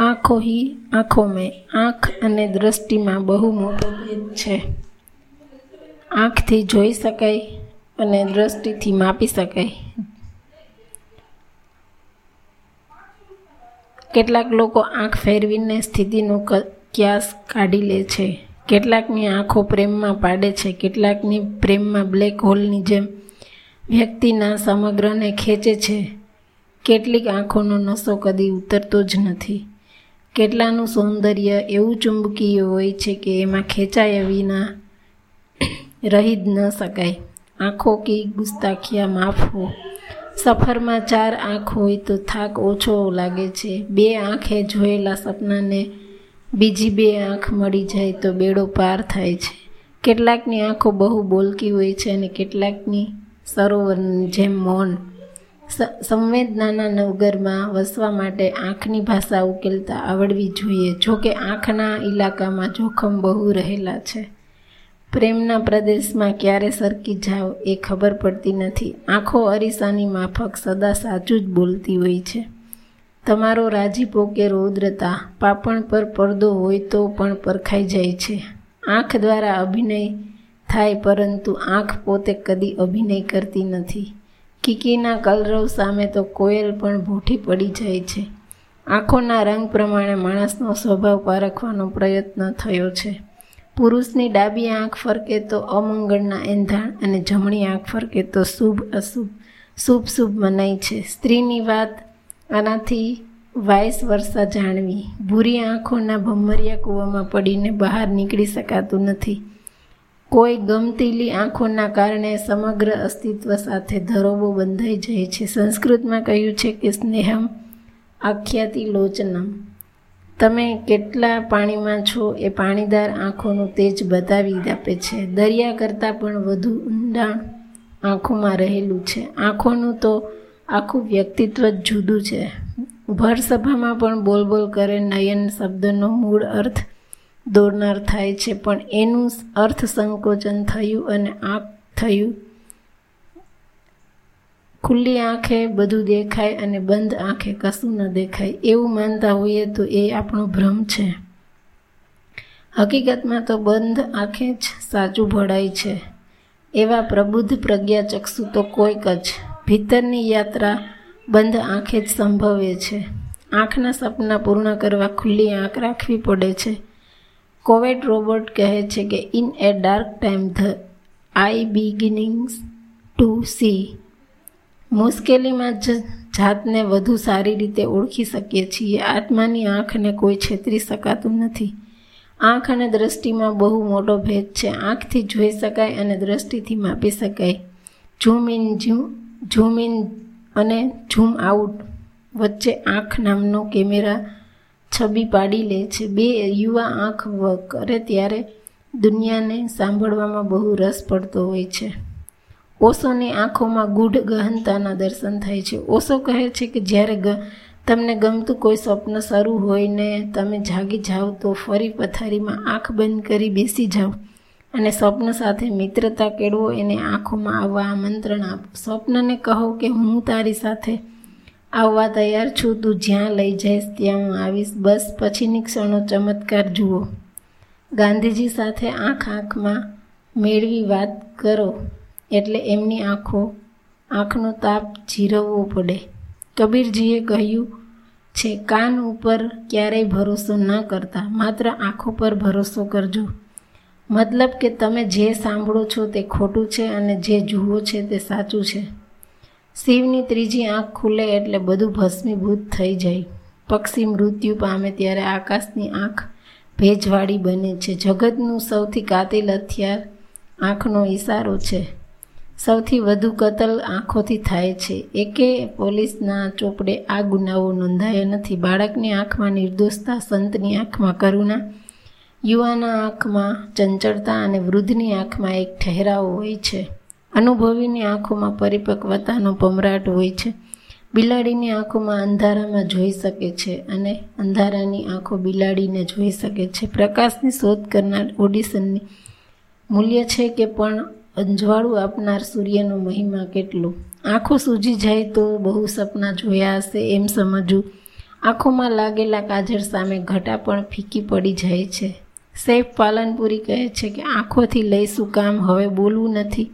આંખો હી આંખો મેં આંખ અને દ્રષ્ટિમાં બહુ મોટો ભેદ છે. આંખથી જોઈ શકાય અને દ્રષ્ટિથી માપી શકાય. કેટલાક લોકો આંખ ફેરવીને સ્થિતિનો ક્યાસ કાઢી લે છે. કેટલાકની આંખો પ્રેમમાં પાડે છે. કેટલાકની પ્રેમમાં બ્લેક હોલની જેમ વ્યક્તિના સમગ્રને ખેંચે છે. કેટલીક આંખોનો નશો કદી ઉતરતો જ નથી. કેટલાનું સૌંદર્ય એવું ચુંબકીય હોય છે કે એમાં ખેંચાયા વિના રહી જ ન શકાય. આંખો કી ગુસ્તાખિયા માફ સફરમાં ચાર આંખ હોય તો થાક ઓછો લાગે છે. બે આંખે જોયેલા સપનાને બીજી બે આંખ મળી જાય તો બેડો પાર થાય છે. કેટલાકની આંખો બહુ બોલકી હોય છે અને કેટલાકની સરોવરની જેમ મૌન સંવેદનાના નવગરમાં વસવા માટે આંખની ભાષા ઉકેલતા આવડવી જોઈએ જોકે આંખના ઇલાકામાં જોખમ બહુ રહેલા છે. પ્રેમના પ્રદેશમાં ક્યારે સરકી જાઓ એ ખબર પડતી નથી. આંખો અરીસાની માફક સદા સાચું જ બોલતી હોય છે. તમારો રાજીપો કે રૌદ્રતા, પાપણ પર પડદો હોય તો પણ પરખાઈ જાય છે. આંખ દ્વારા અભિનય થાય, પરંતુ આંખ પોતે કદી અભિનય કરતી નથી. કીકીના કલરવ સામે તો કોયલ પણ ભૂઠી પડી જાય છે. આંખોના રંગ પ્રમાણે માણસનો સ્વભાવ પારખવાનો પ્રયત્ન થયો છે. પુરુષની ડાબી આંખ ફરકે તો અમંગળના એંધાણ અને જમણી આંખ ફરકે તો શુભ અશુભ. શુભ શુભ મનાય છે. સ્ત્રીની વાત આનાથી વાયસ વર્ષા જાણવી. ભૂરી આંખોના ભમરિયા કૂવામાં પડીને બહાર નીકળી શકાતું નથી. કોઈ ગમતીલી આંખોના કારણે સમગ્ર અસ્તિત્વ સાથે ધરોબો બંધાઈ જાય છે. સંસ્કૃતમાં કહ્યું છે કે સ્નેહમ આખ્યાતિ લોચનમ તમે કેટલા પાણીમાં છો એ પાણીદાર આંખોનું તેજ બતાવી આપે છે. દરિયા કરતાં પણ વધુ ઊંડાણ આંખોમાં રહેલું છે. આંખોનું તો આખું વ્યક્તિત્વ જ જુદું છે. ભર સભામાં પણ બોલ બોલ કરે નયન શબ્દનો મૂળ અર્થ દોરનાર થાય છે, પણ એનું અર્થ સંકોચન થયું અને આંખ થયું. ખુલ્લી આંખે બધું દેખાય અને બંધ આંખે કશું ન દેખાય. એવું માનતા હોઈએ તો એ આપણો ભ્રમ છે. હકીકતમાં તો બંધ આંખે જ સાચું ભળાય છે. એવા પ્રબુદ્ધ પ્રજ્ઞાચક્ષુ તો કોઈક જ. ભીતરની યાત્રા બંધ આંખે જ સંભવે છે. આંખના સપના પૂર્ણ કરવા ખુલ્લી આંખ રાખવી પડે છે. કોવેટ રોબોટ કહે છે કે in a dark time the eye beginnings to see મુશ્કેલીમાં જ જાતને વધુ સારી રીતે ઓળખી શકીએ છીએ. આત્માની આંખને કોઈ છેતરી શકાતું નથી. આંખ અને દ્રષ્ટિમાં બહુ મોટો ભેદ છે. આંખથી જોઈ શકાય અને દ્રષ્ટિથી માપી શકાય. Zoom in, zoom zoom in અને ઝૂમ આઉટ વચ્ચે આંખ નામનો કેમેરા છબી પાડી લે છે. બે યુવા આંખ કરે ત્યારે દુનિયાને સાંભળવામાં બહુ રસ પડતો હોય છે. ઓશોની આંખોમાં ગૂઢ ગહનતાના દર્શન થાય છે. ઓશો કહે છે કે જ્યારે તમને ગમતું કોઈ સ્વપ્ન શરૂ હોય ને તમે જાગી જાઓ તો ફરી પથારીમાં આંખ બંધ કરી બેસી જાઓ અને સ્વપ્ન સાથે મિત્રતા કેળવો, એને આંખોમાં આવવા આમંત્રણ આપો. સ્વપ્નને કહો કે હું તારી સાથે આવવા તૈયાર છું. તું જ્યાં લઈ જઈશ, ત્યાં હું આવીશ. બસ, પછીની ક્ષણો ચમત્કાર જુઓ. ગાંધીજી સાથે આંખ આંખમાં મેળવી વાત કરો, એટલે એમની આંખો, આંખનો તાપ જીરવવો પડે. કબીરજીએ કહ્યું, છે, કાન ઉપર ક્યારેય ભરોસો ન કરતા. માત્ર આંખો પર ભરોસો કરજો. મતલબ કે તમે જે સાંભળો છો તે ખોટું છે અને જે જુઓ છે તે સાચું છે. શિવની ત્રીજી આંખ ખુલે એટલે બધું ભસ્મીભૂત થઈ જાય. પક્ષી મૃત્યુ પામે ત્યારે આકાશની આંખ ભેજવાળી બને છે. જગતનું સૌથી કાતિલ હથિયાર આંખનો ઇશારો છે. સૌથી વધુ કતલ આંખોથી થાય છે. એકે પોલીસના ચોપડે આ ગુનાઓ નોંધાયા નથી. બાળકની આંખમાં નિર્દોષતા, સંતની આંખમાં કરુણા, યુવાના આંખમાં ચંચળતા અને વૃદ્ધની આંખમાં એક ઠહેરાવો હોય છે. અનુભવીની આંખોમાં પરિપક્વતાનો પમરાટ હોય છે. બિલાડીની આંખોમાં અંધારામાં જોઈ શકે છે અને અંધારાની આંખો બિલાડીને જોઈ શકે છે. પ્રકાશની શોધ કરનાર ઓડિશનની મૂલ્ય છે કે પણ અંજવાળું આપનાર સૂર્યનો મહિમા કેટલો? આંખો સૂજી જાય તો બહુ સપના જોયા હશે એમ સમજવું. આંખોમાં લાગેલા કાજળ સામે ઘટા પણ ફીકી પડી જાય છે. સૈફ પાલનપુરી કહે છે કે આંખોથી લઈશું કામ, હવે બોલવું નથી.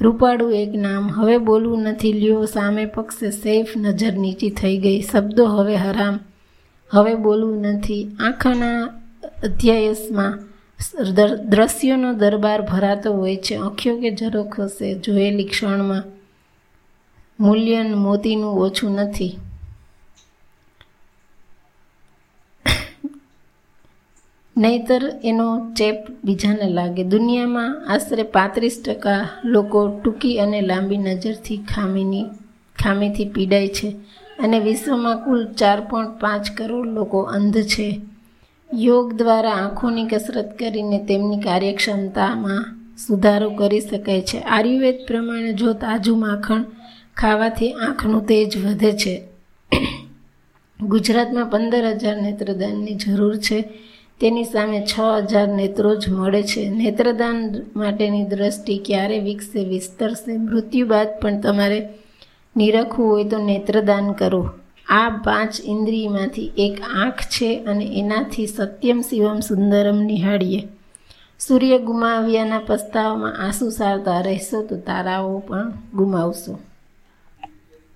રૂપાળું એક નામ હવે બોલવું નથી, લ્યો, સામે પક્ષે સેફ નજર નીચી થઈ ગઈ. શબ્દો હવે હરામ. હવે બોલવું નથી. આંખાના અધ્યાયસમાં દ્રશ્યોનો દરબાર ભરાતો હોય છે. આંખ્યો કે ઝરોખ હશે જોયેલી ક્ષણમાં મૂલ્યન મોતીનું ઓછું નથી. નહીતર એનો ચેપ બીજાને લાગે. દુનિયામાં આશરે પાંત્રીસ ટકા લોકો ટૂંકી અને લાંબી નજરથી ખામીની, ખામીથી પીડાય છે અને વિશ્વમાં કુલ ચાર પોઈન્ટ પાંચ કરોડ લોકો અંધ છે. યોગ દ્વારા આંખોની કસરત કરીને તેમની કાર્યક્ષમતામાં સુધારો કરી શકાય છે. આયુર્વેદ પ્રમાણે જો તાજું માખણ ખાવાથી આંખનું તેજ વધે છે. ગુજરાતમાં પંદર હજાર નેત્રદાનની જરૂર છે. તેની સામે છ હજાર નેત્રો જ મળે છે. નેત્રદાન માટેની દ્રષ્ટિ ક્યારે વિકસે, વિસ્તરશે? મૃત્યુ બાદ પણ તમારે નિરખવું હોય તો નેત્રદાન કરો. આ પાંચ ઇન્દ્રિયમાંથી એક આંખ છે અને એનાથી સત્યમ શિવમ સુંદરમ નિહાળીએ. સૂર્ય ગુમાવ્યાના પસ્તાવમાં આંસુ સારતા રહેશો તો તારાઓ પણ ગુમાવશો.